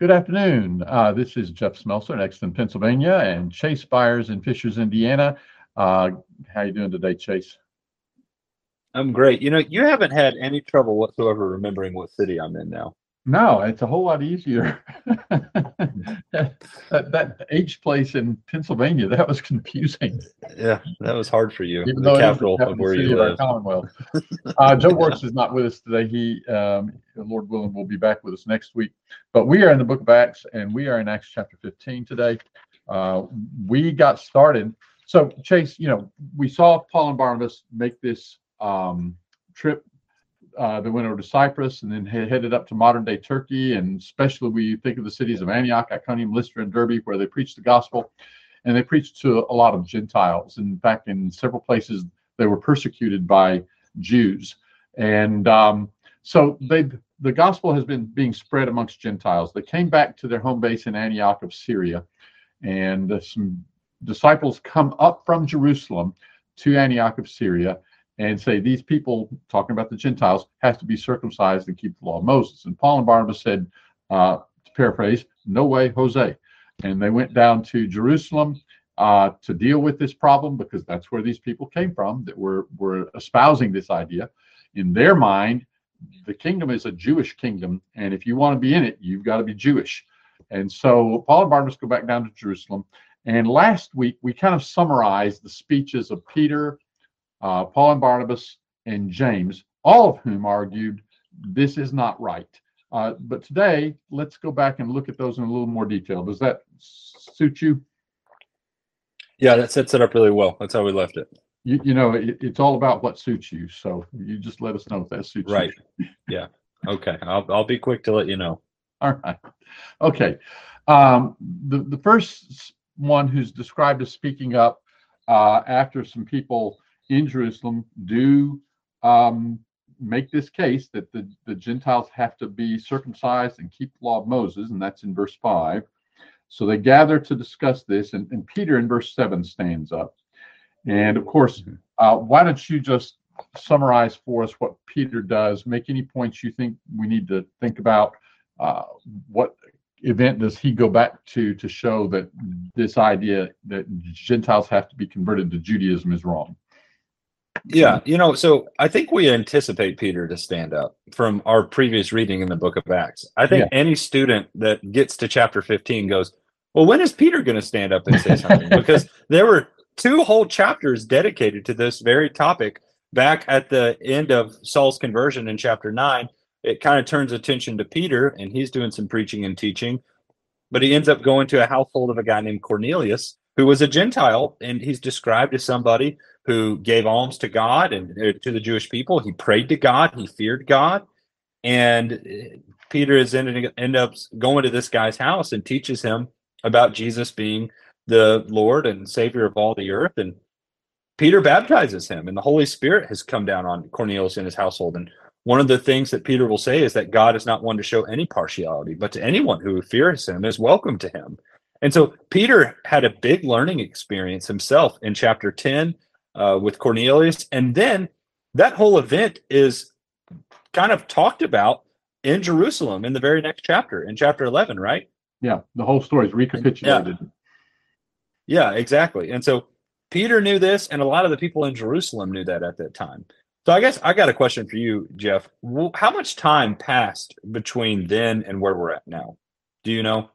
Good afternoon. Uh, this is Jeff Smelser in Exton, Pennsylvania, and Chase Byers in Fishers, Indiana. Uh, how you doing today, Chase? I'm great. You know, you haven't had any trouble whatsoever remembering what city I'm in now. No, it's a whole lot easier. that, that H place in Pennsylvania, that was confusing. Yeah, that was hard for you. Even the capital of where you live. Commonwealth. uh, Joe Works is not with us today. He, um, Lord willing, will be back with us next week. But we are in the book of Acts, and we are in Acts chapter 15 today. Uh, we got started. So, Chase, you know, we saw Paul and Barnabas make this um, trip uh, they went over to Cyprus and then headed up to modern day Turkey. And especially we think of the cities of Antioch, Iconium, Lystra, and Derbe, where they preached the gospel. And they preached to a lot of Gentiles. In fact, in several places, they were persecuted by Jews. And um, so they the gospel has been being spread amongst Gentiles. They came back to their home base in Antioch of Syria. And uh, some disciples come up from Jerusalem to Antioch of Syria and say these people talking about the Gentiles have to be circumcised and keep the law of Moses. And Paul and Barnabas said, uh, to paraphrase, no way, Jose. And they went down to Jerusalem uh, to deal with this problem because that's where these people came from that were were espousing this idea. In their mind, the kingdom is a Jewish kingdom, and if you want to be in it, you've got to be Jewish. And so Paul and Barnabas go back down to Jerusalem. And last week we kind of summarized the speeches of Peter, uh, Paul and Barnabas, and James, all of whom argued this is not right. Uh, but today, let's go back and look at those in a little more detail. Does that suit you? Yeah, that sets it up really well. That's how we left it. You, you know, it, it's all about what suits you. So you just let us know if that suits right. you. Right. yeah. Okay. I'll, I'll be quick to let you know. All right. Okay. Um, the, the first one who's described as speaking up uh, after some people in Jerusalem do um, make this case that the, the Gentiles have to be circumcised and keep the law of Moses, and that's in verse 5. So they gather to discuss this, and, and Peter in verse 7 stands up. And of course, mm-hmm. uh, why don't you just summarize for us what Peter does? Make any points you think we need to think about. Uh, what event does he go back to to show that this idea that Gentiles have to be converted to Judaism is wrong? Yeah, you know, so I think we anticipate Peter to stand up from our previous reading in the book of Acts. I think yeah. any student that gets to chapter 15 goes, Well, when is Peter going to stand up and say something? because there were two whole chapters dedicated to this very topic back at the end of Saul's conversion in chapter 9. It kind of turns attention to Peter, and he's doing some preaching and teaching. But he ends up going to a household of a guy named Cornelius, who was a Gentile, and he's described as somebody who gave alms to God and uh, to the Jewish people. He prayed to God, he feared God. And uh, Peter is ended, end up going to this guy's house and teaches him about Jesus being the Lord and Savior of all the earth. And Peter baptizes him, and the Holy Spirit has come down on Cornelius and his household. And one of the things that Peter will say is that God is not one to show any partiality, but to anyone who fears him is welcome to him. And so Peter had a big learning experience himself in chapter 10 uh, with Cornelius. And then that whole event is kind of talked about in Jerusalem in the very next chapter, in chapter 11, right? Yeah, the whole story is recapitulated. Yeah. yeah, exactly. And so Peter knew this, and a lot of the people in Jerusalem knew that at that time. So I guess I got a question for you, Jeff. How much time passed between then and where we're at now? Do you know?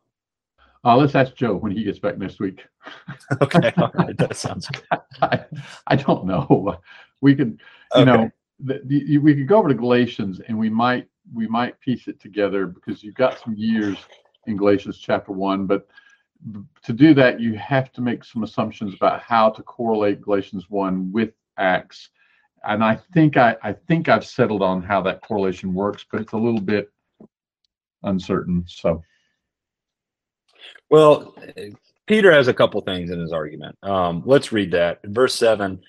Uh, let's ask Joe when he gets back next week. okay, all right, that sounds good. I, I don't know. We could, you okay. know, the, the, we could go over to Galatians and we might we might piece it together because you've got some years in Galatians chapter one, but to do that you have to make some assumptions about how to correlate Galatians one with Acts, and I think I I think I've settled on how that correlation works, but it's a little bit uncertain. So. Well, Peter has a couple things in his argument. Um, let's read that. Verse 7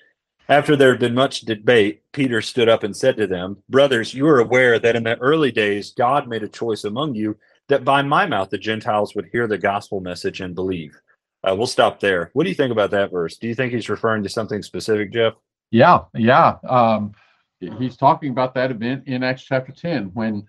After there had been much debate, Peter stood up and said to them, Brothers, you are aware that in the early days God made a choice among you that by my mouth the Gentiles would hear the gospel message and believe. Uh, we'll stop there. What do you think about that verse? Do you think he's referring to something specific, Jeff? Yeah, yeah. Um, he's talking about that event in Acts chapter 10 when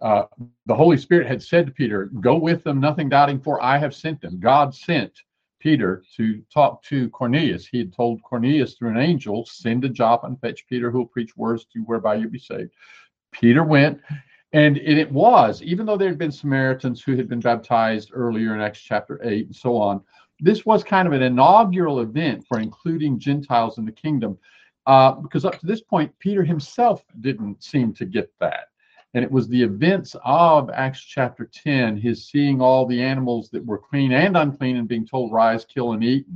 uh, the Holy Spirit had said to Peter, Go with them, nothing doubting, for I have sent them. God sent Peter to talk to Cornelius. He had told Cornelius through an angel, Send to Joppa and fetch Peter, who will preach words to you whereby you'll be saved. Peter went, and it was, even though there had been Samaritans who had been baptized earlier in Acts chapter 8 and so on, this was kind of an inaugural event for including Gentiles in the kingdom. Uh, because up to this point, Peter himself didn't seem to get that. And it was the events of Acts chapter 10, his seeing all the animals that were clean and unclean and being told, rise, kill, and eat.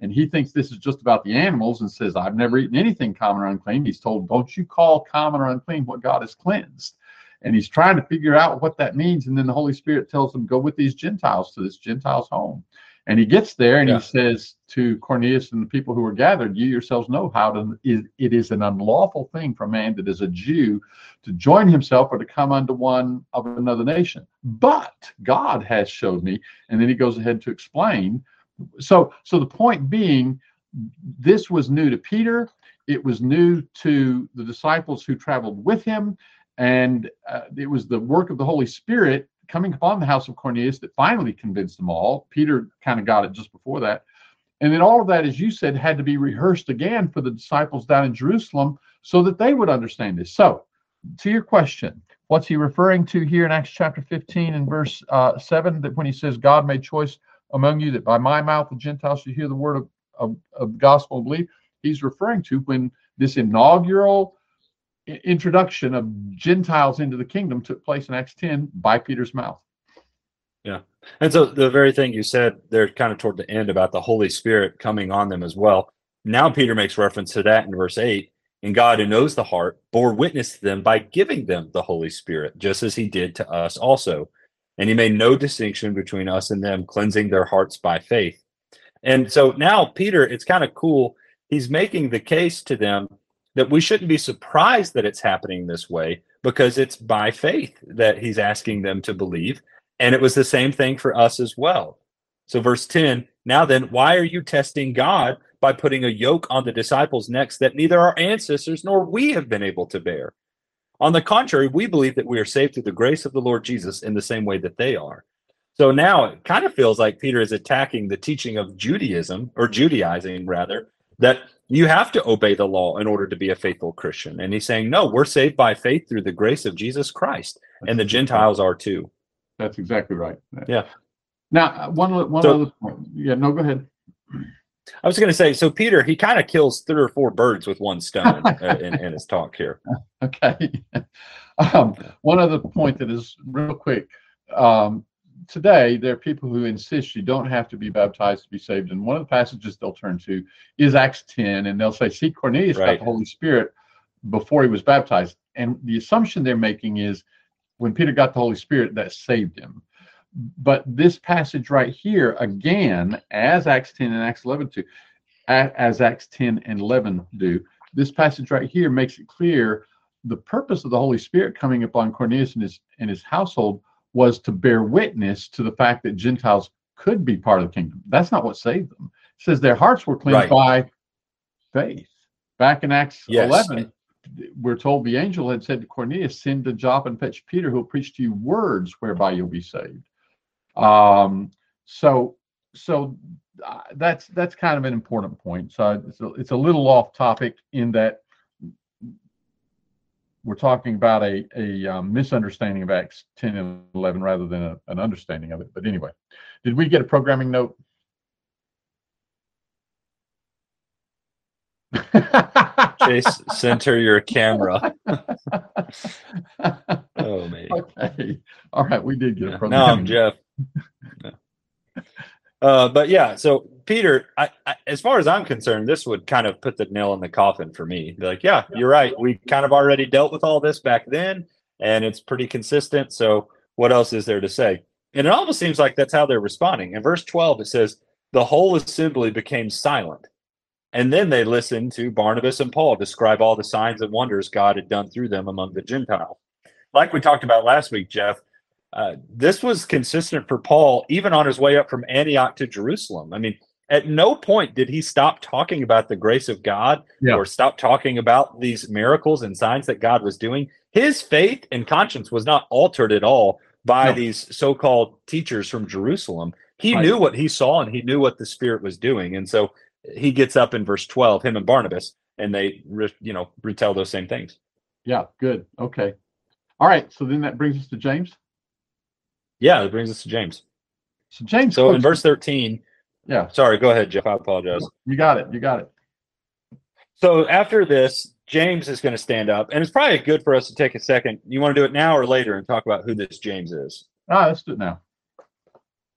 And he thinks this is just about the animals and says, I've never eaten anything common or unclean. He's told, Don't you call common or unclean what God has cleansed. And he's trying to figure out what that means. And then the Holy Spirit tells him, Go with these Gentiles to this Gentiles' home. And he gets there and yeah. he says to Cornelius and the people who are gathered, You yourselves know how to, it is an unlawful thing for a man that is a Jew to join himself or to come unto one of another nation. But God has showed me. And then he goes ahead to explain. So, so the point being, this was new to Peter. It was new to the disciples who traveled with him. And uh, it was the work of the Holy Spirit coming upon the house of Cornelius that finally convinced them all. Peter kind of got it just before that. And then all of that, as you said, had to be rehearsed again for the disciples down in Jerusalem so that they would understand this. So, to your question, what's he referring to here in Acts chapter 15 and verse uh, 7 that when he says, God made choice among you that by my mouth the Gentiles should hear the word of, of, of gospel and believe? He's referring to when this inaugural introduction of Gentiles into the kingdom took place in Acts 10 by Peter's mouth. Yeah. And so the very thing you said there kind of toward the end about the Holy Spirit coming on them as well. Now Peter makes reference to that in verse 8. And God, who knows the heart, bore witness to them by giving them the Holy Spirit, just as he did to us also. And he made no distinction between us and them, cleansing their hearts by faith. And so now, Peter, it's kind of cool. He's making the case to them that we shouldn't be surprised that it's happening this way because it's by faith that he's asking them to believe. And it was the same thing for us as well. So, verse 10 now then, why are you testing God by putting a yoke on the disciples' necks that neither our ancestors nor we have been able to bear? On the contrary, we believe that we are saved through the grace of the Lord Jesus in the same way that they are. So now it kind of feels like Peter is attacking the teaching of Judaism or Judaizing rather, that you have to obey the law in order to be a faithful Christian. And he's saying, no, we're saved by faith through the grace of Jesus Christ, That's and the Gentiles are too. That's exactly right. Yeah. Now, uh, one one so, other point. Yeah, no, go ahead. I was going to say, so Peter, he kind of kills three or four birds with one stone uh, in, in, his talk here. Okay. Um, one other point that is real quick. Um, today there are people who insist you don't have to be baptized to be saved. And one of the passages they'll turn to is Acts 10, and they'll say, see, Cornelius right. got the Holy Spirit before he was baptized. And the assumption they're making is when Peter got the Holy Spirit, that saved him. But this passage right here, again, as Acts 10 and Acts 11 do, as Acts 10 and 11 do, this passage right here makes it clear the purpose of the Holy Spirit coming upon Cornelius and his and his household was to bear witness to the fact that Gentiles could be part of the kingdom. That's not what saved them. It says their hearts were cleansed right. by faith. Back in Acts yes. 11, we're told the angel had said to Cornelius, Send to Joppa and fetch Peter, who'll preach to you words whereby you'll be saved. Um, so, so uh, that's that's kind of an important point. So it's a, it's a little off topic in that we're talking about a, a um, misunderstanding of Acts 10 and 11 rather than a, an understanding of it. But anyway, did we get a programming note? Chase, center your camera. oh man. Okay. All right, we did get a programming. No, I'm Jeff. Uh, but yeah, so Peter, I, I, as far as I'm concerned, this would kind of put the nail in the coffin for me. Be like, yeah, you're right. We kind of already dealt with all this back then, and it's pretty consistent. So what else is there to say? And it almost seems like that's how they're responding. In verse 12, it says, the whole assembly became silent. And then they listened to Barnabas and Paul describe all the signs and wonders God had done through them among the Gentiles. Like we talked about last week, Jeff, uh, this was consistent for Paul even on his way up from Antioch to Jerusalem. I mean, at no point did he stop talking about the grace of God Yeah. or stop talking about these miracles and signs that God was doing. His faith and conscience was not altered at all by No. these so-called teachers from Jerusalem. He Right. knew what he saw and he knew what the Spirit was doing, and so he gets up in verse twelve, him and Barnabas, and they, re- you know, retell those same things. Yeah, good. Okay. All right. So then that brings us to James. Yeah, that brings us to James. So James. So in verse thirteen, yeah, sorry, go ahead, Jeff. I apologize. you got it. You got it. So after this, James is going to stand up, and it's probably good for us to take a second. You want to do it now or later and talk about who this James is? Ah, let's do it now.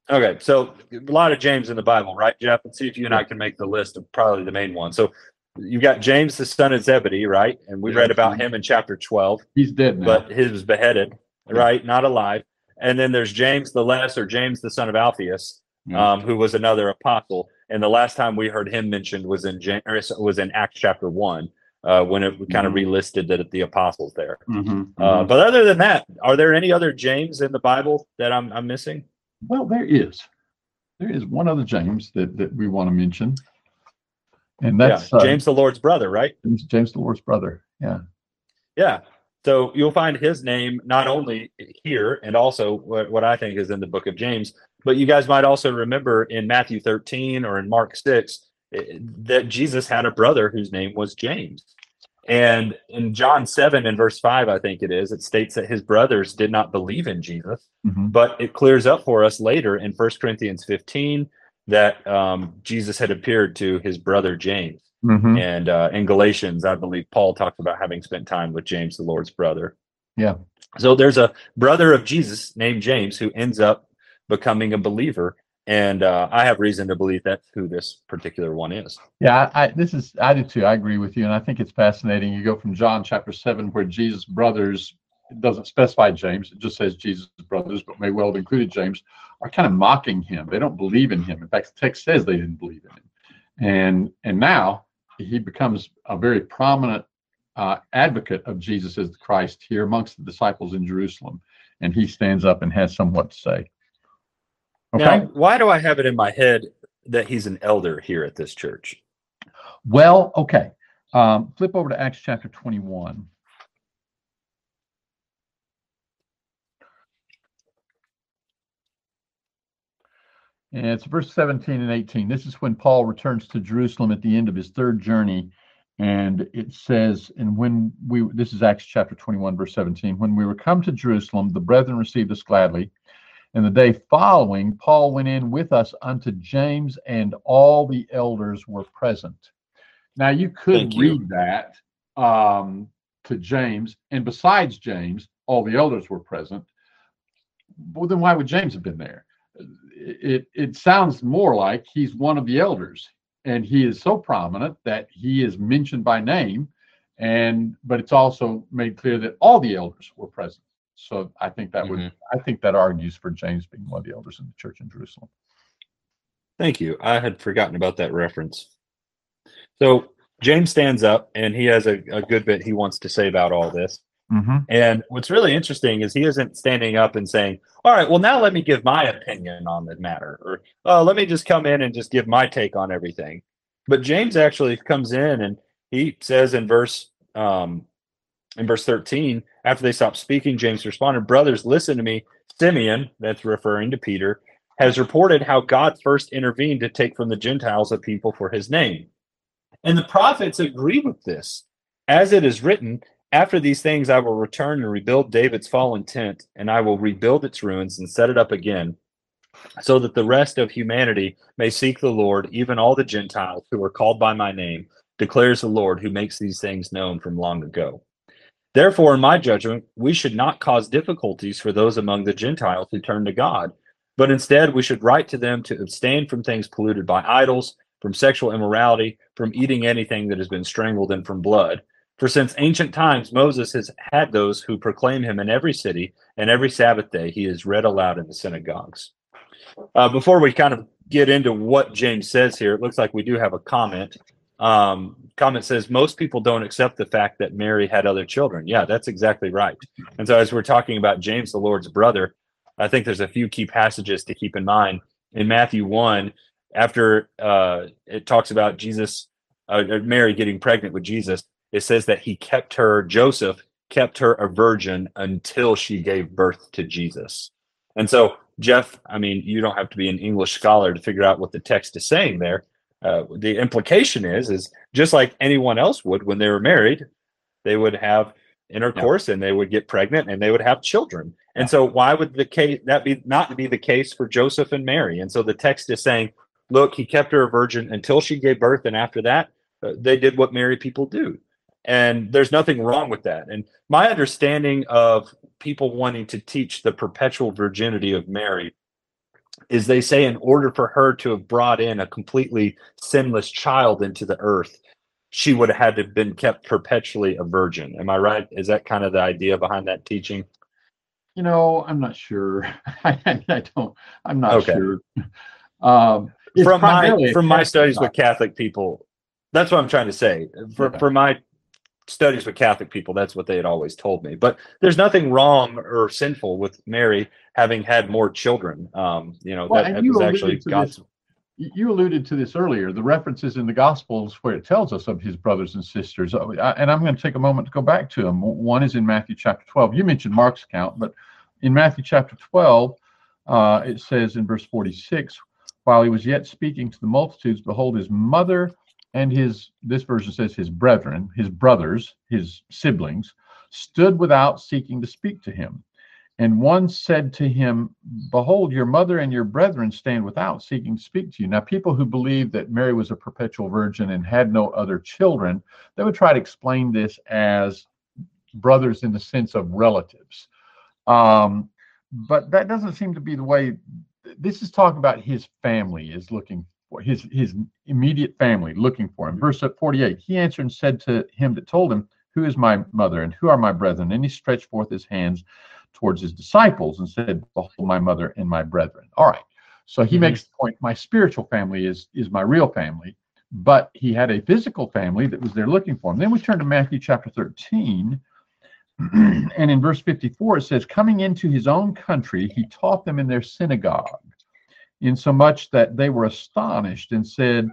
Okay, so a lot of James in the Bible, right, Jeff? Let's see if you and I can make the list of probably the main ones. So you've got James, the son of Zebedee, right? And we read about him in chapter 12, He's dead now. but he was beheaded, right? Not alive. And then there's James the Less, or James the son of Alphaeus, Yeah. um, who was another apostle. And the last time we heard him mentioned was in Jan- was in Acts chapter one, uh, when it kind of Mhm. relisted the, the apostles there. Mhm, Uh, mhm. but other than that, are there any other James in the Bible that I'm, I'm missing? well, there is. There is one other James that, that we want to mention, and that's yeah, uh, James the Lord's brother, right? James, James the Lord's brother. Yeah. Yeah. So you'll find his name not only here and also what, what I think is in the book of James, but you guys might also remember in Matthew 13 or in Mark 6 eh, that Jesus had a brother whose name was James. And in John 7 and verse 5, I think it is, it states that his brothers did not believe in Jesus. Mhm. But it clears up for us later in 1 Corinthians 15 that um, Jesus had appeared to his brother James. Mhm. And uh, in Galatians, I believe Paul talks about having spent time with James, the Lord's brother. Yeah. So there's a brother of Jesus named James who ends up becoming a believer. And uh, I have reason to believe that's who this particular one is. Yeah, I, I this is I do too. I agree with you, and I think it's fascinating. You go from John chapter seven, where Jesus' brothers it doesn't specify James; it just says Jesus' brothers, but may well have included James, are kind of mocking him. They don't believe in him. In fact, the text says they didn't believe in him, and and now he becomes a very prominent uh, advocate of Jesus as the Christ here amongst the disciples in Jerusalem, and he stands up and has somewhat to say. Okay. Now, why do I have it in my head that he's an elder here at this church? Well, okay. Um, flip over to Acts chapter 21. And it's verse 17 and 18. This is when Paul returns to Jerusalem at the end of his third journey. And it says, and when we, this is Acts chapter 21, verse 17, when we were come to Jerusalem, the brethren received us gladly. And the day following, Paul went in with us unto James, and all the elders were present. Now you could you. read that um, to James, and besides James, all the elders were present. Well, then why would James have been there? It it sounds more like he's one of the elders, and he is so prominent that he is mentioned by name, and but it's also made clear that all the elders were present. So I think that would Mhm. I think that argues for James being one of the elders in the church in Jerusalem. Thank you. I had forgotten about that reference. So James stands up and he has a, a good bit he wants to say about all this. Mm-hmm. And what's really interesting is he isn't standing up and saying, All right, well, now let me give my opinion on the matter, or oh, let me just come in and just give my take on everything. But James actually comes in and he says in verse um, in verse 13, after they stopped speaking, James responded, Brothers, listen to me. Simeon, that's referring to Peter, has reported how God first intervened to take from the Gentiles a people for his name. And the prophets agree with this. As it is written, after these things I will return and rebuild David's fallen tent, and I will rebuild its ruins and set it up again, so that the rest of humanity may seek the Lord, even all the Gentiles who are called by my name, declares the Lord who makes these things known from long ago. Therefore, in my judgment, we should not cause difficulties for those among the Gentiles who turn to God, but instead we should write to them to abstain from things polluted by idols, from sexual immorality, from eating anything that has been strangled, and from blood. For since ancient times Moses has had those who proclaim him in every city, and every Sabbath day he is read aloud in the synagogues. Uh, before we kind of get into what James says here, it looks like we do have a comment. Um, comment says most people don't accept the fact that Mary had other children. Yeah, that's exactly right. And so, as we're talking about James, the Lord's brother, I think there's a few key passages to keep in mind. In Matthew 1, after uh, it talks about Jesus, uh, Mary getting pregnant with Jesus, it says that he kept her, Joseph kept her a virgin until she gave birth to Jesus. And so, Jeff, I mean, you don't have to be an English scholar to figure out what the text is saying there. Uh, the implication is, is just like anyone else would when they were married, they would have intercourse yeah. and they would get pregnant and they would have children. And yeah. so, why would the case that be not be the case for Joseph and Mary? And so, the text is saying, look, he kept her a virgin until she gave birth, and after that, uh, they did what married people do. And there's nothing wrong with that. And my understanding of people wanting to teach the perpetual virginity of Mary is they say in order for her to have brought in a completely sinless child into the earth, she would have had to have been kept perpetually a virgin. Am I right? Is that kind of the idea behind that teaching? You know, I'm not sure. I, I don't. I'm not okay. sure. Um, from my from my studies with Catholic people, that's what I'm trying to say. For okay. for my studies with Catholic people, that's what they had always told me. But there's nothing wrong or sinful with Mary having had more children. Um, you know, well, that, that was actually God's. This, you alluded to this earlier, the references in the Gospels where it tells us of his brothers and sisters. Uh, and I'm going to take a moment to go back to them. One is in Matthew chapter 12. You mentioned Mark's account, but in Matthew chapter 12, uh, it says in verse 46, while he was yet speaking to the multitudes, behold, his mother and his, this version says his brethren, his brothers, his siblings, stood without seeking to speak to him. And one said to him, Behold, your mother and your brethren stand without, seeking to speak to you. Now, people who believe that Mary was a perpetual virgin and had no other children, they would try to explain this as brothers in the sense of relatives. Um, but that doesn't seem to be the way. This is talking about his family is looking his his immediate family looking for him. Verse 48. He answered and said to him that told him, Who is my mother and who are my brethren? And he stretched forth his hands towards his disciples and said, Behold, my mother and my brethren. All right. So he mm-hmm. makes the point my spiritual family is, is my real family, but he had a physical family that was there looking for him. Then we turn to Matthew chapter 13. and in verse 54, it says, Coming into his own country, he taught them in their synagogue, insomuch that they were astonished and said,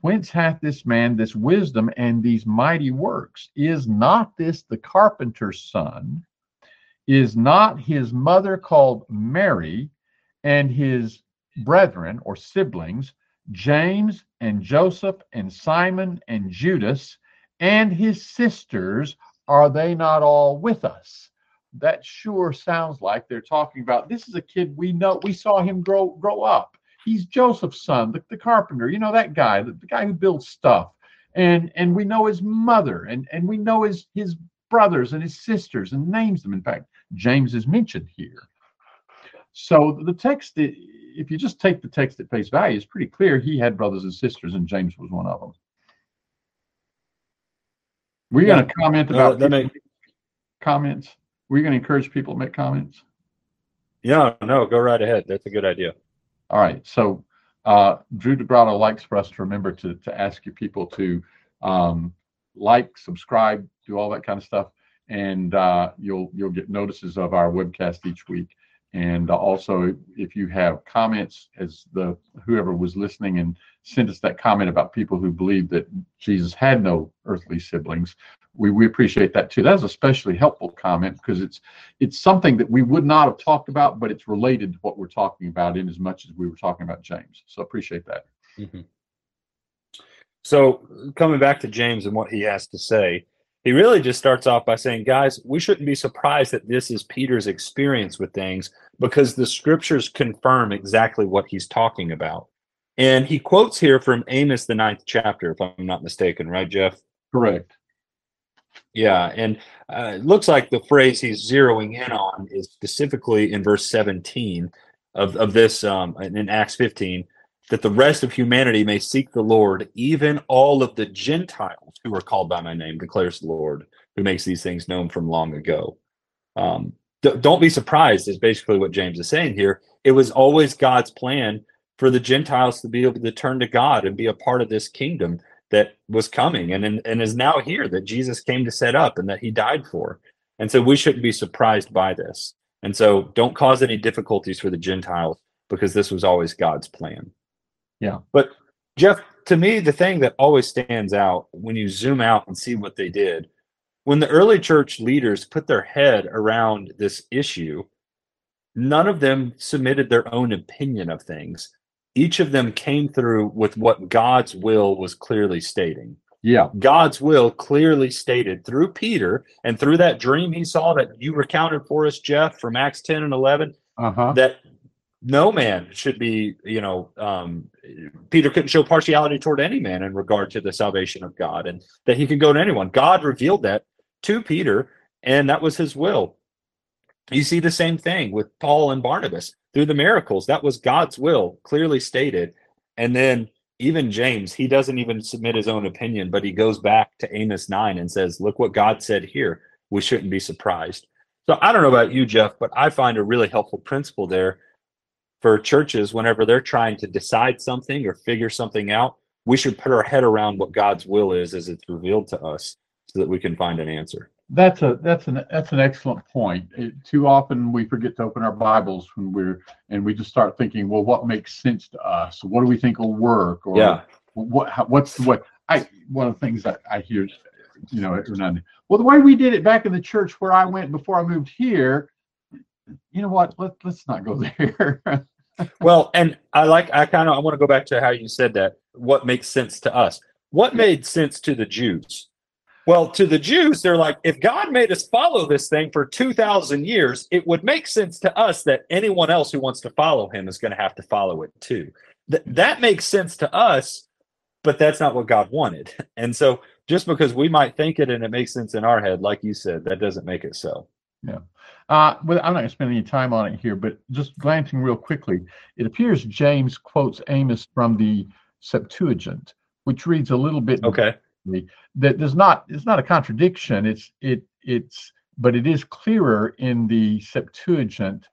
Whence hath this man this wisdom and these mighty works? Is not this the carpenter's son? is not his mother called Mary and his brethren or siblings, James and Joseph and Simon and Judas and his sisters, are they not all with us? That sure sounds like they're talking about this is a kid we know, we saw him grow grow up. He's Joseph's son, the, the carpenter, you know, that guy, the, the guy who builds stuff. And and we know his mother and, and we know his his brothers and his sisters and names them. In fact, James is mentioned here. So the text, if you just take the text at face value, is pretty clear. He had brothers and sisters, and James was one of them. We're yeah. going to comment about uh, make... comments. We're going to encourage people to make comments. Yeah, no, go right ahead. That's a good idea. All right. So uh, Drew DeGrotto likes for us to remember to to ask you people to um, like, subscribe, do all that kind of stuff and uh, you'll you'll get notices of our webcast each week. And also, if you have comments, as the whoever was listening and sent us that comment about people who believe that Jesus had no earthly siblings, we, we appreciate that too. That's especially helpful comment because it's it's something that we would not have talked about, but it's related to what we're talking about in as much as we were talking about James. So appreciate that. Mm-hmm. So coming back to James and what he has to say, he really just starts off by saying, guys, we shouldn't be surprised that this is Peter's experience with things because the scriptures confirm exactly what he's talking about. And he quotes here from Amos, the ninth chapter, if I'm not mistaken, right, Jeff? Correct. Yeah. And uh, it looks like the phrase he's zeroing in on is specifically in verse 17 of, of this, um, in Acts 15 that the rest of humanity may seek the Lord, even all of the Gentiles who are called by my name, declares the Lord, who makes these things known from long ago. Um, d- don't be surprised, is basically what James is saying here. It was always God's plan for the Gentiles to be able to turn to God and be a part of this kingdom that was coming and, and, and is now here that Jesus came to set up and that he died for. And so we shouldn't be surprised by this. And so don't cause any difficulties for the Gentiles because this was always God's plan. Yeah. But Jeff, to me, the thing that always stands out when you zoom out and see what they did, when the early church leaders put their head around this issue, none of them submitted their own opinion of things. Each of them came through with what God's will was clearly stating. Yeah. God's will clearly stated through Peter and through that dream he saw that you recounted for us, Jeff, from Acts 10 and 11, Uh-huh. that no man should be, you know, um, Peter couldn't show partiality toward any man in regard to the salvation of God and that he could go to anyone. God revealed that to Peter, and that was his will. You see the same thing with Paul and Barnabas through the miracles. That was God's will, clearly stated. And then even James, he doesn't even submit his own opinion, but he goes back to Amos 9 and says, Look what God said here. We shouldn't be surprised. So I don't know about you, Jeff, but I find a really helpful principle there for churches whenever they're trying to decide something or figure something out. We should put our head around what God's will is as it's revealed to us so that we can find an answer. That's a that's an that's an excellent point. It, too often we forget to open our Bibles when we're and we just start thinking, well, what makes sense to us? What do we think will work? Or Yeah. what how, what's the way? I one of the things that I hear, you know, every now and then, well, the way we did it back in the church where I went before I moved here, you know what? Let let's not go there. Well, and I like I kind of I want to go back to how you said that. What makes sense to us? What made sense to the Jews? Well, to the Jews, they're like, if God made us follow this thing for 2,000 years, it would make sense to us that anyone else who wants to follow him is going to have to follow it too. Th- that makes sense to us, but that's not what God wanted. And so just because we might think it and it makes sense in our head, like you said, that doesn't make it so. Uh, well, I'm not going to spend any time on it here, but just glancing real quickly, it appears James quotes Amos from the Septuagint, which reads a little bit Okay. that does not it's not a contradiction. It's it it's but it is clearer in the Septuagint.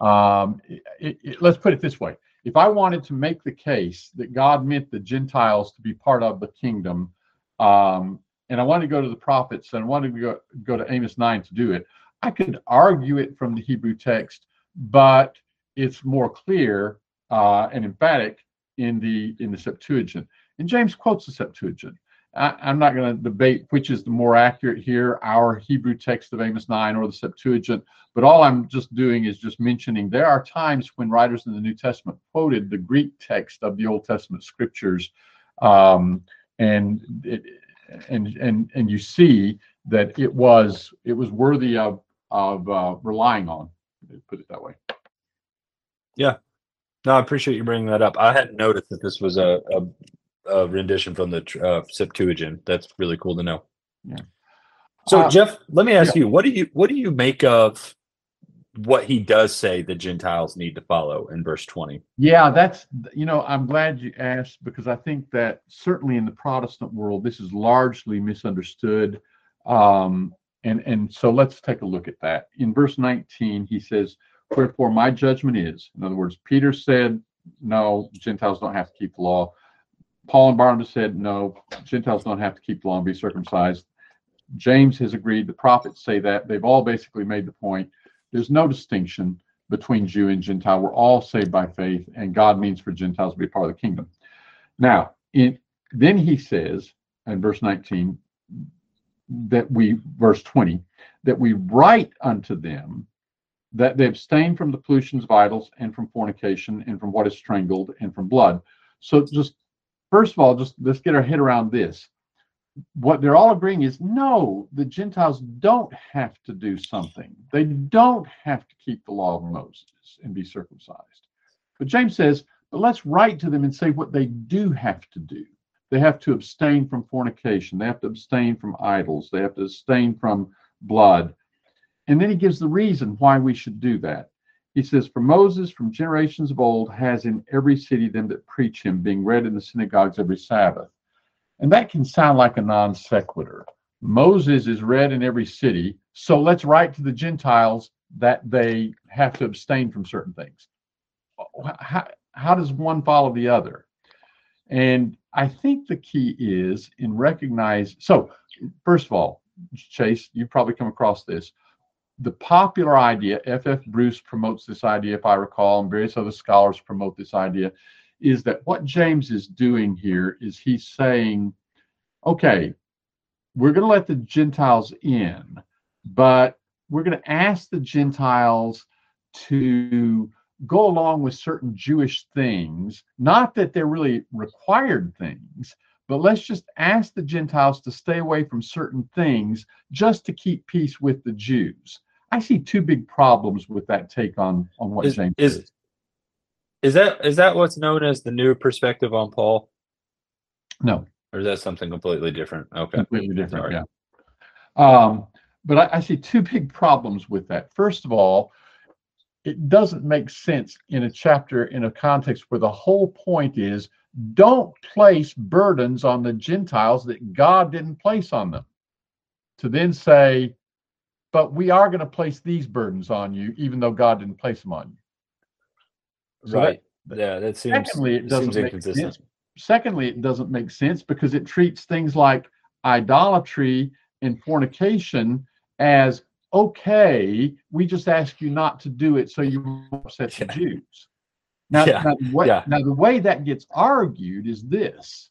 Um, it, it- let's put it this way: if I wanted to make the case that God meant the Gentiles to be part of the kingdom, um, and I wanted to go to the prophets and I wanted to go, go to Amos 9 to do it, I could argue it from the Hebrew text, but it's more clear uh, and emphatic in the in the Septuagint. And James quotes the Septuagint. I, I'm not going to debate which is the more accurate here, our Hebrew text of Amos 9 or the Septuagint, but all I'm just doing is just mentioning there are times when writers in the New Testament quoted the Greek text of the Old Testament scriptures, um, and it, and and and you see that it was it was worthy of of uh, relying on. Put it that way. Yeah. No, I appreciate you bringing that up. I hadn't noticed that this was a, a, a rendition from the uh, Septuagint. That's really cool to know. Yeah. So, Uh, Jeff, let me ask you what do you what do you make of what he does say the Gentiles need to follow in verse twenty? Yeah, that's you know I'm glad you asked because I think that certainly in the Protestant world this is largely misunderstood, um, and and so let's take a look at that. In verse 19, he says, "Wherefore my judgment is." In other words, Peter said, "No, Gentiles don't have to keep the law." Paul and Barnabas said, "No, Gentiles don't have to keep the law and be circumcised." James has agreed. The prophets say that. They've all basically made the point. There's no distinction between Jew and Gentile. We're all saved by faith, and God means for Gentiles to be part of the kingdom. Now, in, then he says in verse 19 that we, verse 20, that we write unto them that they abstain from the pollutions of idols and from fornication and from what is strangled and from blood. So, just first of all, just let's get our head around this. What they're all agreeing is no, the Gentiles don't have to do something. They don't have to keep the law of Moses and be circumcised. But James says, but let's write to them and say what they do have to do. They have to abstain from fornication. They have to abstain from idols. They have to abstain from blood. And then he gives the reason why we should do that. He says, For Moses from generations of old has in every city them that preach him, being read in the synagogues every Sabbath. And that can sound like a non sequitur. Moses is read in every city, so let's write to the Gentiles that they have to abstain from certain things. How, how does one follow the other? And I think the key is in recognize. So, first of all, Chase, you've probably come across this. The popular idea, F.F. Bruce promotes this idea, if I recall, and various other scholars promote this idea, is that what James is doing here is he's saying, okay, we're going to let the Gentiles in, but we're going to ask the Gentiles to go along with certain Jewish things, not that they're really required things, but let's just ask the Gentiles to stay away from certain things just to keep peace with the Jews. I see two big problems with that take on on what is, James is. Is that is that what's known as the new perspective on Paul? No. Or is that something completely different? Okay. Completely different, Sorry. yeah. Um, but I, I see two big problems with that. First of all, it doesn't make sense in a chapter in a context where the whole point is don't place burdens on the Gentiles that God didn't place on them. To then say, but we are going to place these burdens on you, even though God didn't place them on you. So right. That, yeah, that seems, secondly, it doesn't seems inconsistent. Sense. Secondly, it doesn't make sense because it treats things like idolatry and fornication as okay, we just ask you not to do it so you upset the Jews. Now, yeah. now, the way, yeah. now, the way that gets argued is this.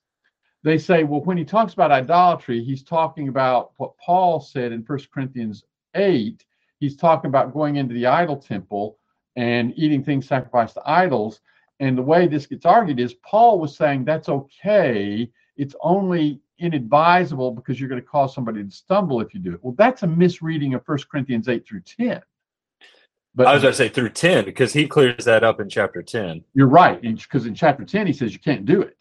They say, well, when he talks about idolatry, he's talking about what Paul said in First Corinthians 8. He's talking about going into the idol temple and eating things sacrificed to idols. And the way this gets argued is Paul was saying that's okay. It's only inadvisable because you're going to cause somebody to stumble if you do it. Well, that's a misreading of First Corinthians 8 through 10. But I was going to say through 10 because he clears that up in chapter 10. You're right. Because in chapter 10, he says you can't do it.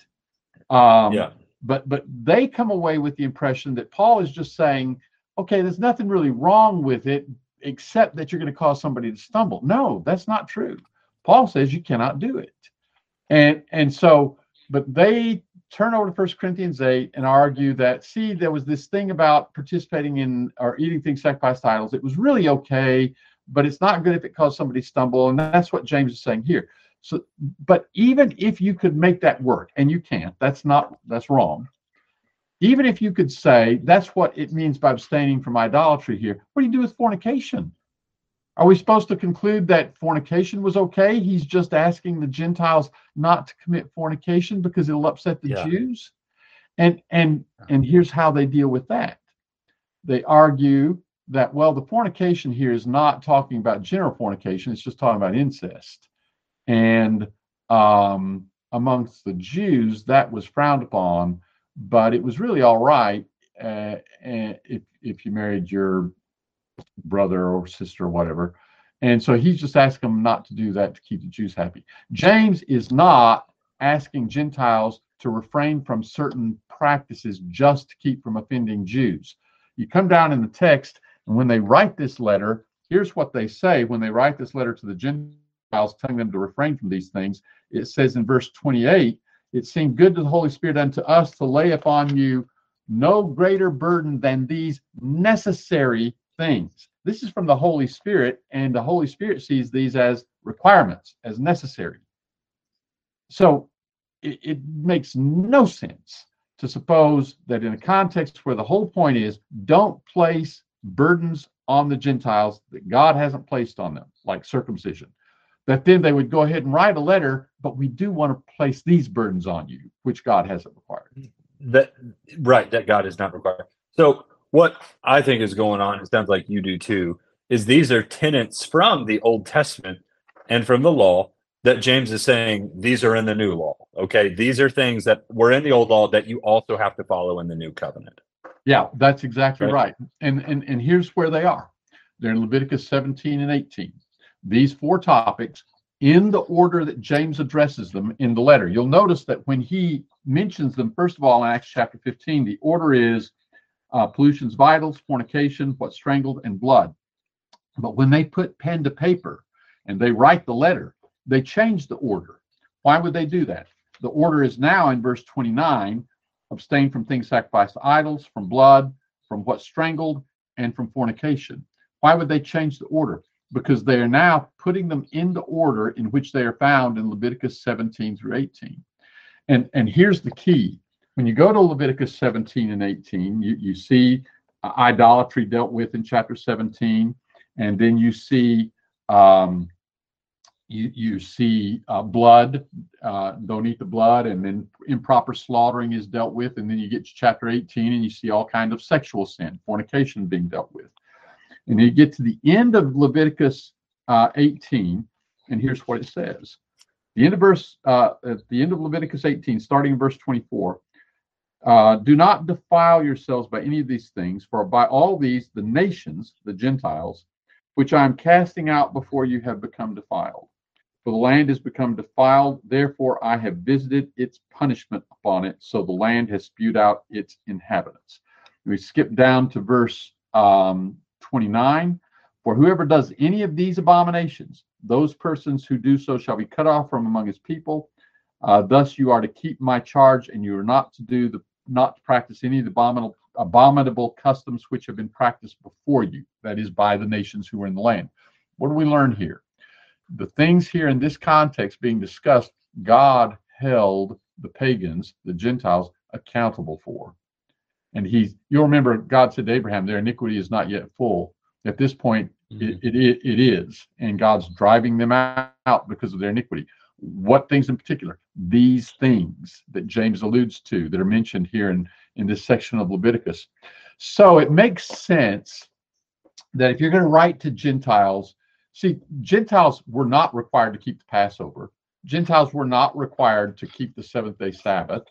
Um, yeah. But but they come away with the impression that Paul is just saying, okay, there's nothing really wrong with it except that you're going to cause somebody to stumble. No, that's not true. Paul says you cannot do it. And and so, but they turn over to First Corinthians 8 and argue that, see, there was this thing about participating in or eating things sacrificed to idols. It was really okay, but it's not good if it caused somebody to stumble. And that's what James is saying here. So, but even if you could make that work, and you can't, that's not, that's wrong. Even if you could say that's what it means by abstaining from idolatry here, what do you do with fornication? Are we supposed to conclude that fornication was okay? He's just asking the Gentiles not to commit fornication because it'll upset the yeah. Jews. And and and here's how they deal with that. They argue that well, the fornication here is not talking about general fornication; it's just talking about incest. And um, amongst the Jews, that was frowned upon, but it was really all right uh, if if you married your brother or sister or whatever. And so he's just asking them not to do that to keep the Jews happy. James is not asking Gentiles to refrain from certain practices just to keep from offending Jews. You come down in the text, and when they write this letter, here's what they say when they write this letter to the Gentiles, telling them to refrain from these things. It says in verse 28 It seemed good to the Holy Spirit unto us to lay upon you no greater burden than these necessary things. This is from the Holy Spirit, and the Holy Spirit sees these as requirements, as necessary. So it, it makes no sense to suppose that in a context where the whole point is don't place burdens on the Gentiles that God hasn't placed on them, like circumcision, that then they would go ahead and write a letter, but we do want to place these burdens on you, which God hasn't required. That right, that God is not required. So what I think is going on, it sounds like you do too, is these are tenets from the Old Testament and from the law that James is saying these are in the new law. Okay. These are things that were in the old law that you also have to follow in the new covenant. Yeah, that's exactly right. right. And, and and here's where they are. They're in Leviticus 17 and 18. These four topics in the order that James addresses them in the letter. You'll notice that when he mentions them, first of all, in Acts chapter 15, the order is uh, pollutions vitals, fornication, what's strangled, and blood. But when they put pen to paper and they write the letter, they change the order. Why would they do that? The order is now in verse 29 abstain from things sacrificed to idols, from blood, from what's strangled, and from fornication. Why would they change the order? Because they are now putting them in the order in which they are found in Leviticus 17 through 18. And, and here's the key when you go to Leviticus 17 and 18, you, you see idolatry dealt with in chapter 17, and then you see um, you, you see uh, blood uh, don't eat the blood, and then improper slaughtering is dealt with, and then you get to chapter 18 and you see all kind of sexual sin, fornication being dealt with. And you get to the end of Leviticus uh, 18, and here's what it says. The end of verse, uh, at the end of Leviticus 18, starting in verse 24. Uh, do not defile yourselves by any of these things, for by all these the nations, the Gentiles, which I am casting out before you have become defiled. For the land has become defiled, therefore I have visited its punishment upon it, so the land has spewed out its inhabitants. We skip down to verse um, 29. For whoever does any of these abominations, those persons who do so shall be cut off from among his people. Uh, thus you are to keep my charge, and you are not to do the not to practice any of the abominable, abominable customs which have been practiced before you, that is, by the nations who are in the land. What do we learn here? The things here in this context being discussed, God held the pagans, the Gentiles, accountable for. And he, you'll remember, God said to Abraham, their iniquity is not yet full. At this point, mm-hmm. it, it, it is. And God's driving them out because of their iniquity. What things in particular? These things that James alludes to that are mentioned here in, in this section of Leviticus. So it makes sense that if you're going to write to Gentiles, see, Gentiles were not required to keep the Passover. Gentiles were not required to keep the seventh day Sabbath.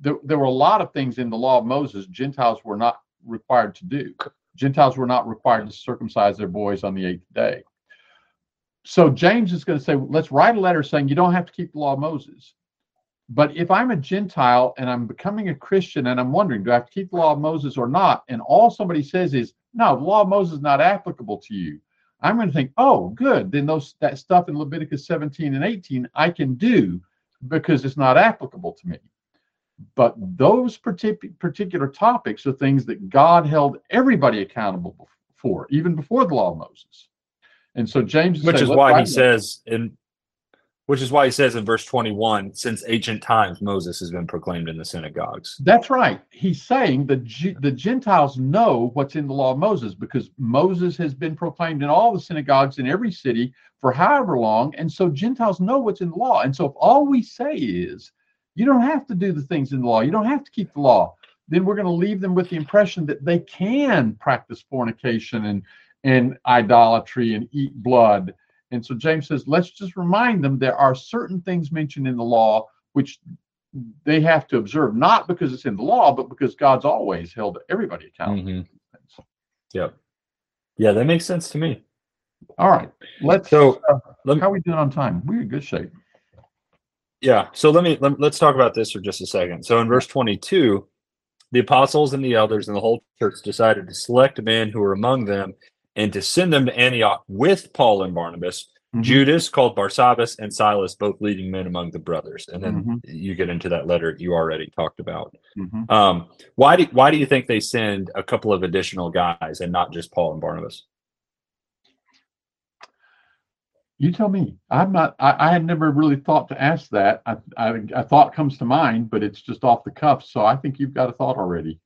There, there were a lot of things in the law of Moses Gentiles were not required to do. Gentiles were not required to circumcise their boys on the eighth day so James is going to say, let's write a letter saying you don't have to keep the law of Moses. But if I'm a Gentile and I'm becoming a Christian and I'm wondering, do I have to keep the law of Moses or not? And all somebody says is, no, the law of Moses is not applicable to you. I'm going to think, oh, good. Then those that stuff in Leviticus 17 and 18 I can do because it's not applicable to me. But those partic- particular topics are things that God held everybody accountable for, even before the law of Moses. And so James, which is why he says in, which is why he says in verse 21, since ancient times Moses has been proclaimed in the synagogues. That's right. He's saying that the Gentiles know what's in the law of Moses because Moses has been proclaimed in all the synagogues in every city for however long. And so Gentiles know what's in the law. And so if all we say is, you don't have to do the things in the law, you don't have to keep the law, then we're going to leave them with the impression that they can practice fornication and and idolatry and eat blood. And so James says, let's just remind them there are certain things mentioned in the law which they have to observe, not because it's in the law, but because God's always held everybody accountable. Mm-hmm. Yep. Yeah, that makes sense to me. All right. Let's so uh, let me, how are we doing on time? We're in good shape. Yeah. So let me let, let's talk about this for just a second. So in verse 22, the apostles and the elders and the whole church decided to select men who were among them and to send them to Antioch with Paul and Barnabas, mm-hmm. Judas called Barsabbas and Silas, both leading men among the brothers. And then mm-hmm. you get into that letter you already talked about. Mm-hmm. Um, why do why do you think they send a couple of additional guys and not just Paul and Barnabas? You tell me. I'm not. I, I had never really thought to ask that. I, I, a thought comes to mind, but it's just off the cuff. So I think you've got a thought already.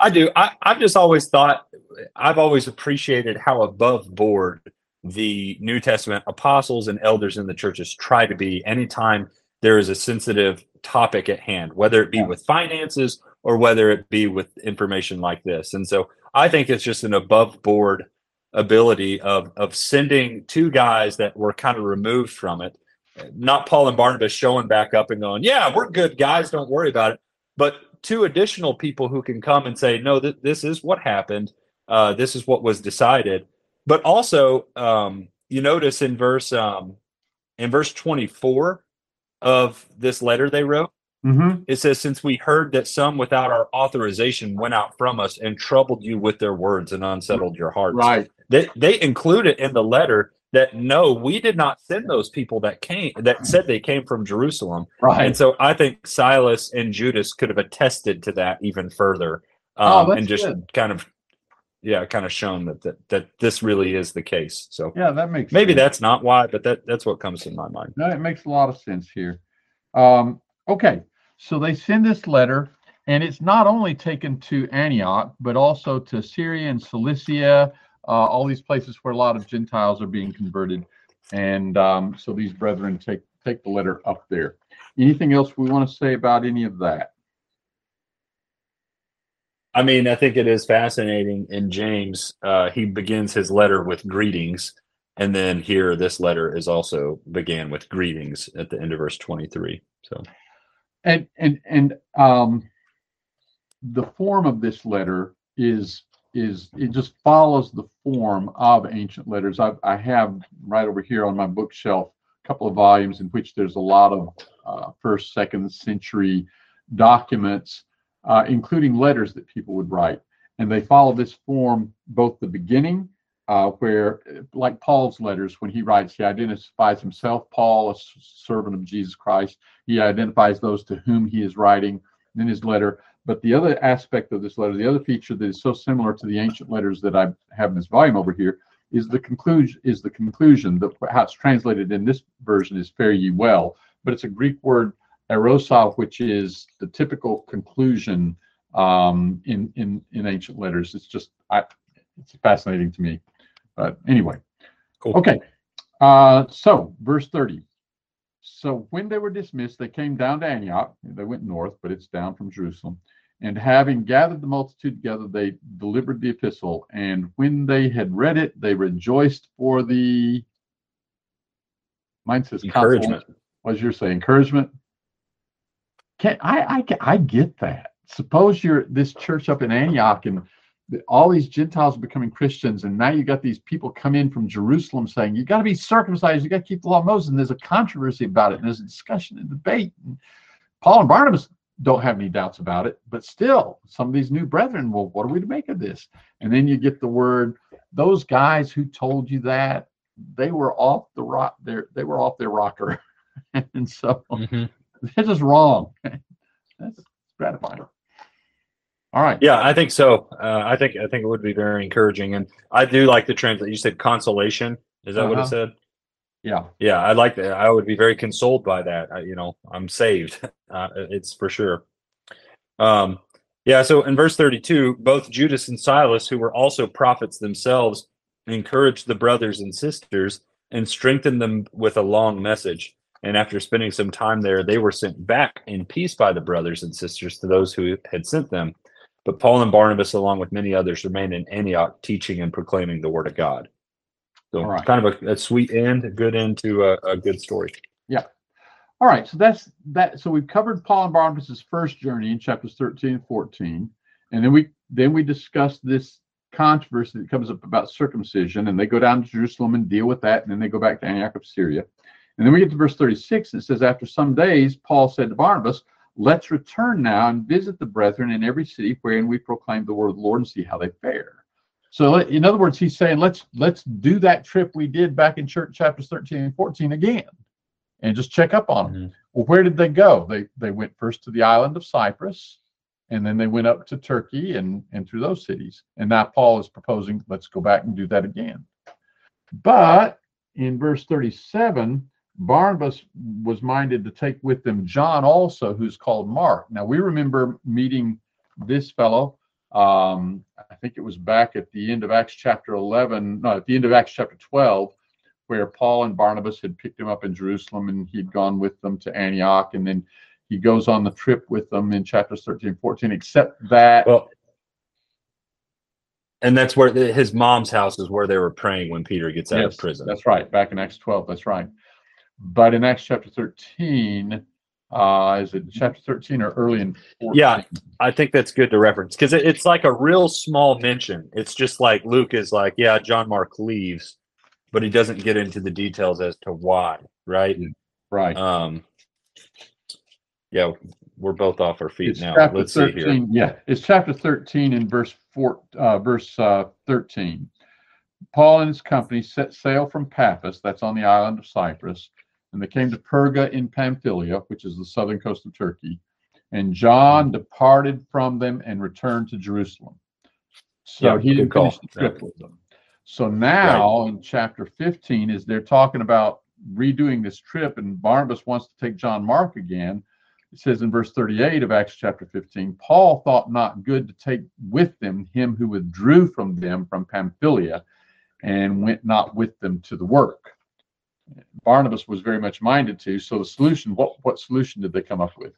I do. I, I've just always thought, I've always appreciated how above board the New Testament apostles and elders in the churches try to be anytime there is a sensitive topic at hand, whether it be with finances or whether it be with information like this. And so I think it's just an above board ability of of sending two guys that were kind of removed from it, not Paul and Barnabas showing back up and going, "Yeah, we're good guys, don't worry about it," but two additional people who can come and say, no, th- this is what happened. Uh, this is what was decided. But also, um, you notice in verse um, in verse 24 of this letter they wrote, mm-hmm. it says, Since we heard that some without our authorization went out from us and troubled you with their words and unsettled your hearts. Right. They, they include it in the letter that no, we did not send those people that came that said they came from Jerusalem. Right. And so I think Silas and Judas could have attested to that even further. Oh, um, oh, and just good. kind of yeah, kind of shown that, that that this really is the case. So yeah, that makes maybe sense. that's not why, but that that's what comes to my mind. No, it makes a lot of sense here. Um, okay, so they send this letter, and it's not only taken to Antioch, but also to Syria and Cilicia, all these places where a lot of Gentiles are being converted. And um, so these brethren take take the letter up there. Anything else we want to say about any of that? I mean, I think it is fascinating. In James, uh, he begins his letter with greetings, and then here, this letter is also began with greetings at the end of verse twenty-three. So, and and and um, the form of this letter is is it just follows the form of ancient letters. I, I have right over here on my bookshelf a couple of volumes in which there's a lot of uh, first, second century documents uh, including letters that people would write. And they follow this form, both the beginning, uh, where, like Paul's letters, when he writes, he identifies himself, Paul, a servant of Jesus Christ. He identifies those to whom he is writing in his letter. But the other aspect of this letter, the other feature that is so similar to the ancient letters that I have in this volume over here, is the conclusion. Is the conclusion that how it's translated in this version is "fare ye well," but it's a Greek word errosthe, which is the typical conclusion um, in in in ancient letters. It's just I, it's fascinating to me. But anyway, cool. okay. Uh, so verse thirty. So when they were dismissed, they came down to Antioch. They went north, but it's down from Jerusalem. And having gathered the multitude together, they delivered the epistle. And when they had read it, they rejoiced for the. Mine says encouragement. What does yours say? Encouragement. Can I, I I get that. Suppose you're this church up in Antioch and all these Gentiles are becoming Christians, and now you got these people come in from Jerusalem saying you got to be circumcised, you got to keep the law of Moses, and there's a controversy about it, and there's a discussion and debate. And Paul and Barnabas don't have any doubts about it, but still, some of these new brethren, well, what are we to make of this? And then you get the word, those guys who told you that they were off the rock, they were off their rocker, and so. Mm-hmm this is wrong. That's gratifying. All right. Yeah, I think so. Uh, I think I think it would be very encouraging, and I do like the trend that You said consolation. Is that uh-huh. what it uh-huh. said? Yeah. Yeah, I like that. I would be very consoled by that. I, you know, I'm saved. Uh, it's for sure. Um, yeah. So in verse 32, both Judas and Silas, who were also prophets themselves, encouraged the brothers and sisters and strengthened them with a long message. And after spending some time there, they were sent back in peace by the brothers and sisters to those who had sent them. But Paul and Barnabas, along with many others, remained in Antioch teaching and proclaiming the word of God. So right. kind of a, a, sweet end, a good end to a, a good story. Yeah. All right. So that's that. So we've covered Paul and Barnabas's first journey in chapters 13 and 14. And then we then we discussed this controversy that comes up about circumcision, and they go down to Jerusalem and deal with that, and then they go back to Antioch of Syria. And then we get to verse 36. It says, After some days, Paul said to Barnabas, Let's return now and visit the brethren in every city wherein we proclaim the word of the Lord and see how they fare. So, in other words, he's saying, let's let's do that trip we did back in church chapters 13 and 14 again, and just check up on them. Mm-hmm. Well, where did they go? They they went first to the island of Cyprus, and then they went up to Turkey and and through those cities. And now Paul is proposing, let's go back and do that again. But in verse 37, Barnabas was minded to take with them John also, who's called Mark. Now we remember meeting this fellow. Um, I think it was back at the end of Acts chapter 11, no, at the end of Acts chapter 12, where Paul and Barnabas had picked him up in Jerusalem and he'd gone with them to Antioch. And then he goes on the trip with them in chapters 13 and 14, except that. Well, and that's where the, his mom's house is where they were praying when Peter gets out yes, of prison. That's right. Back in Acts 12. That's right. But in Acts chapter 13, uh, is it chapter 13 or early in 14? Yeah, I think that's good to reference because it, it's like a real small mention. It's just like Luke is like, yeah, John Mark leaves, but he doesn't get into the details as to why, right? Right. Um, yeah, we're both off our feet it's now. Let's 13, see here. Yeah, it's chapter 13 in verse four, uh, verse uh, 13. Paul and his company set sail from Paphos, that's on the island of Cyprus, and they came to Perga in Pamphylia, which is the southern coast of Turkey. And John mm-hmm. departed from them and returned to Jerusalem. So yeah, he didn't finish the trip with them. So now right. in chapter 15, is they're talking about redoing this trip, and Barnabas wants to take John Mark again, it says in verse 38 of Acts chapter 15, Paul thought not good to take with them him who withdrew from them from Pamphylia and went not with them to the work. Barnabas was very much minded to. So the solution, what what solution did they come up with?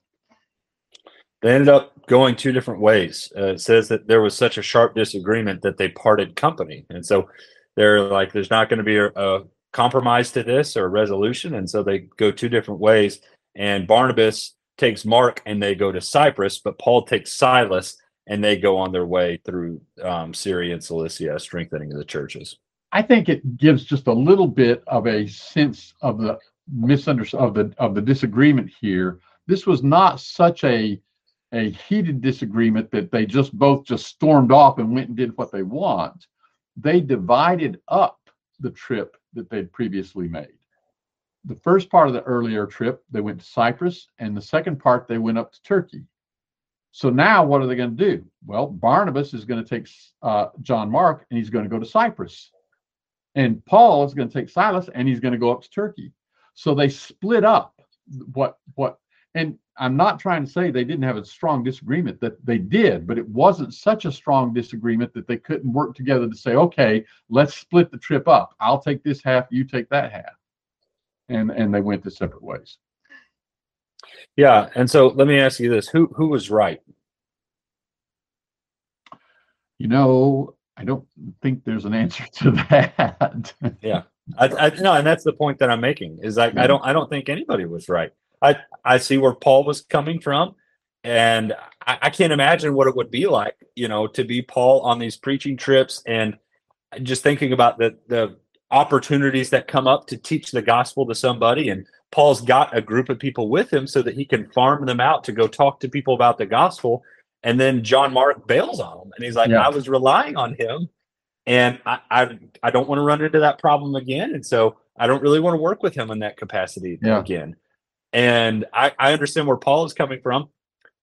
They ended up going two different ways. Uh, it says that there was such a sharp disagreement that they parted company, and so they're like, "There's not going to be a, a compromise to this or a resolution," and so they go two different ways. And Barnabas takes Mark, and they go to Cyprus, but Paul takes Silas, and they go on their way through um, Syria and Cilicia, strengthening the churches. I think it gives just a little bit of a sense of the misunderstanding of the of the disagreement here. This was not such a a heated disagreement that they just both just stormed off and went and did what they want. They divided up the trip that they'd previously made. The first part of the earlier trip, they went to Cyprus, and the second part, they went up to Turkey. So now, what are they going to do? Well, Barnabas is going to take uh, John Mark, and he's going to go to Cyprus, and Paul is going to take Silas, and he's going to go up to Turkey. So they split up what what and I'm not trying to say they didn't have a strong disagreement that they did, but it wasn't such a strong disagreement that they couldn't work together to say, okay, let's split the trip up. I'll take this half, you take that half. And and they went the separate ways. Yeah, and so let me ask you this: who who was right? You know, I don't think there's an answer to that. yeah, I, I no, and that's the point that I'm making. Is like I don't I don't think anybody was right. I I see where Paul was coming from, and I, I can't imagine what it would be like, you know, to be Paul on these preaching trips and just thinking about the the opportunities that come up to teach the gospel to somebody and Paul's got a group of people with him so that he can farm them out to go talk to people about the gospel. And then John Mark bails on him and he's like, yeah. I was relying on him and I, I, I don't want to run into that problem again. And so I don't really want to work with him in that capacity yeah. again. And I, I understand where Paul is coming from,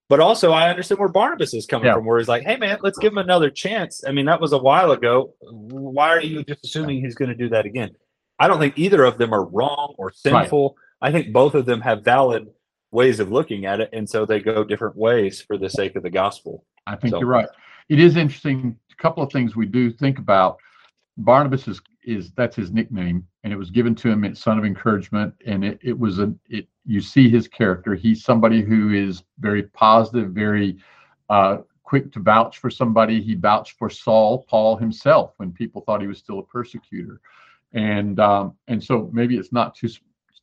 but also I understand where Barnabas is coming yeah. from, where he's like, hey, man, let's give him another chance. I mean, that was a while ago. Why are you just assuming he's going to do that again? I don't think either of them are wrong or sinful. Right. I think both of them have valid ways of looking at it. And so they go different ways for the sake of the gospel. I think so. you're right. It is interesting. A couple of things we do think about. Barnabas is is that's his nickname, and it was given to him as son of encouragement, and it, it was a it you see his character. He's somebody who is very positive, very uh, quick to vouch for somebody. He vouched for Saul, Paul himself, when people thought he was still a persecutor, and um, and so maybe it's not too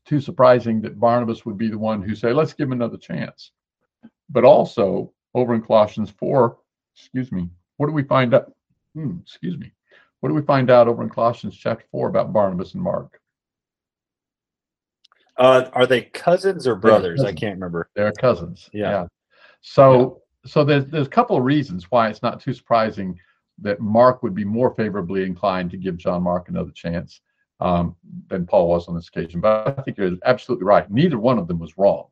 too surprising that Barnabas would be the one who say, "Let's give him another chance." But also over in Colossians four, excuse me, what do we find out? Hmm, excuse me. What do we find out over in Colossians chapter 4 about Barnabas and Mark? Uh, are they cousins or brothers? Cousins. I can't remember. They're cousins. Yeah. yeah. So yeah. so there's there's a couple of reasons why it's not too surprising that Mark would be more favorably inclined to give John Mark another chance um, than Paul was on this occasion. But I think you're absolutely right. Neither one of them was wrong.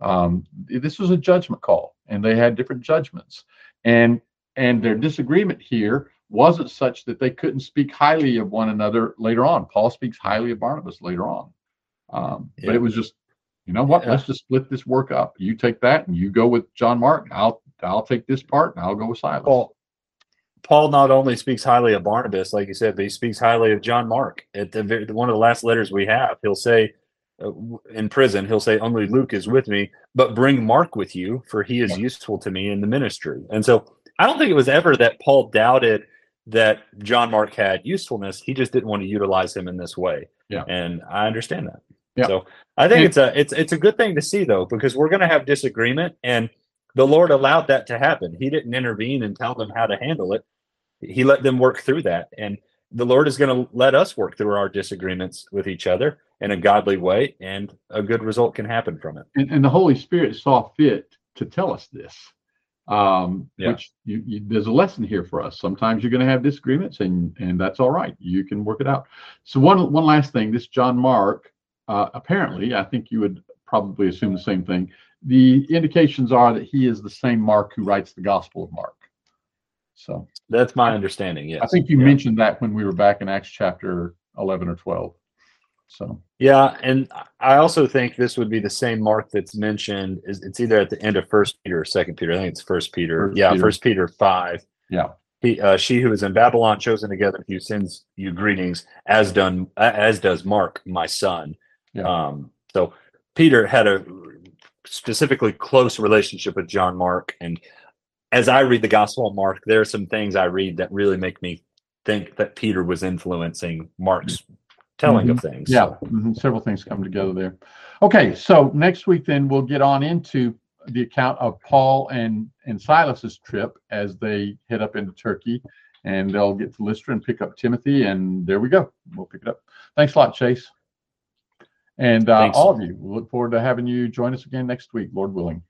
Um, this was a judgment call, and they had different judgments, and and their disagreement here wasn't such that they couldn't speak highly of one another later on. Paul speaks highly of Barnabas later on. Um, yeah. But it was just, you know what? Yeah. Let's just split this work up. You take that and you go with John Mark. I'll I'll take this part and I'll go with Silas. Paul, Paul not only speaks highly of Barnabas, like you said, but he speaks highly of John Mark. At the one of the last letters we have, he'll say uh, in prison, he'll say, "Only Luke is with me, but bring Mark with you, for he is useful to me in the ministry." And so, I don't think it was ever that Paul doubted that John Mark had usefulness. He just didn't want to utilize him in this way. Yeah. And I understand that. Yeah. So I think and, it's a it's it's a good thing to see though, because we're gonna have disagreement and the Lord allowed that to happen. He didn't intervene and tell them how to handle it. He let them work through that. And the Lord is going to let us work through our disagreements with each other in a godly way, and a good result can happen from it. And, and the Holy Spirit saw fit to tell us this um, yeah. which you, you, there's a lesson here for us. Sometimes you're going to have disagreements, and and that's all right. You can work it out. So one one last thing, this John Mark, uh, apparently, I think you would probably assume the same thing. The indications are that he is the same Mark who writes the Gospel of Mark. So that's my understanding. Yes, I think you yeah. mentioned that when we were back in Acts chapter 11 or 12. So yeah, and I also think this would be the same mark that's mentioned. Is it's either at the end of First Peter or Second Peter. I think it's First Peter. First yeah, First Peter five. Yeah, He, uh, she who is in Babylon, chosen together with you, sends you greetings, as done as does Mark, my son. Yeah. Um, so Peter had a specifically close relationship with John Mark, and as I read the Gospel of Mark, there are some things I read that really make me think that Peter was influencing Mark's telling of things. Yeah, So, mhm, several things come together there. Okay, so next week then we'll get on into the account of Paul and and Silas's trip as they head up into Turkey, and they'll get to Lystra and pick up Timothy, and there we go. We'll pick it up. Thanks a lot, Chase. And uh, all of you, we look forward to having you join us again next week, Lord willing.